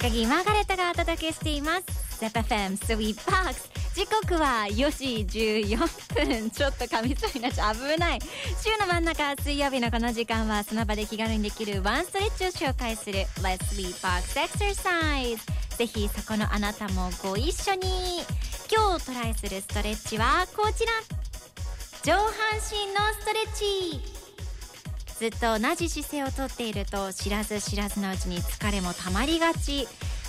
高木マーガレットがお届けしています。ZFM スイーパークス時刻は4時14分。ちょっと噛みそうになっちゃう。危ない。週の真ん中水曜日のこの時間はその場で気軽にできるワンストレッチを紹介する Let's Sweet Box Exercise ぜひそこのあなたもご一緒に。今日トライするストレッチはこちら。上半身のストレッチ。ずっと同じ姿勢をとっていると知らず知らずのうちに疲れもたまりがち。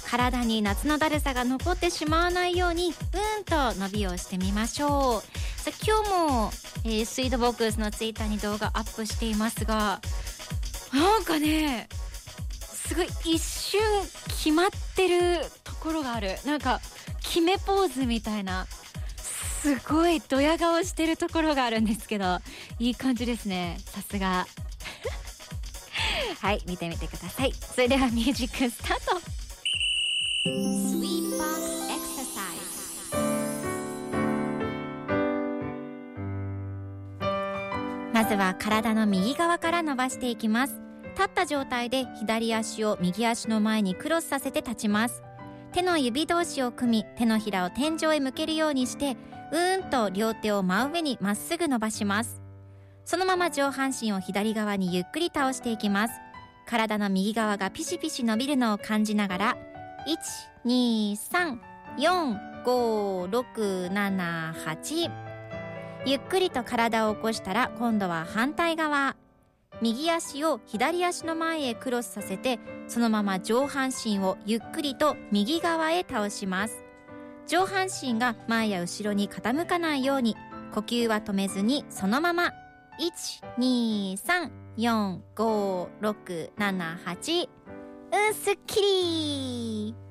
体に夏のだるさが残ってしまわないようにうんと伸びをしてみましょう。さあ今日も、えースイートボックスのツイッターに動画アップしていますがなんかねすごい一瞬決まってるところがある。なんか決めポーズみたいなすごいドヤ顔してるところがあるんですけどいい感じですね。さすが。はい見てみてください。それではミュージックスタート。まずは体の右側から伸ばしていきます立った状態で左足を右足の前にクロスさせて立ちます。手の指同士を組み手のひらを天井へ向けるようにしてうーんと両手を真上にまっすぐ伸ばします。そのまま上半身を左側にゆっくり倒していきます。体の右側がピシピシ伸びるのを感じながら123456788ゆっくりと体を起こしたら今度は反対側。右足を左足の前へクロスさせてそのまま上半身をゆっくりと右側へ倒します。上半身が前や後ろに傾かないように呼吸は止めずにそのまま123456788うんすっきり。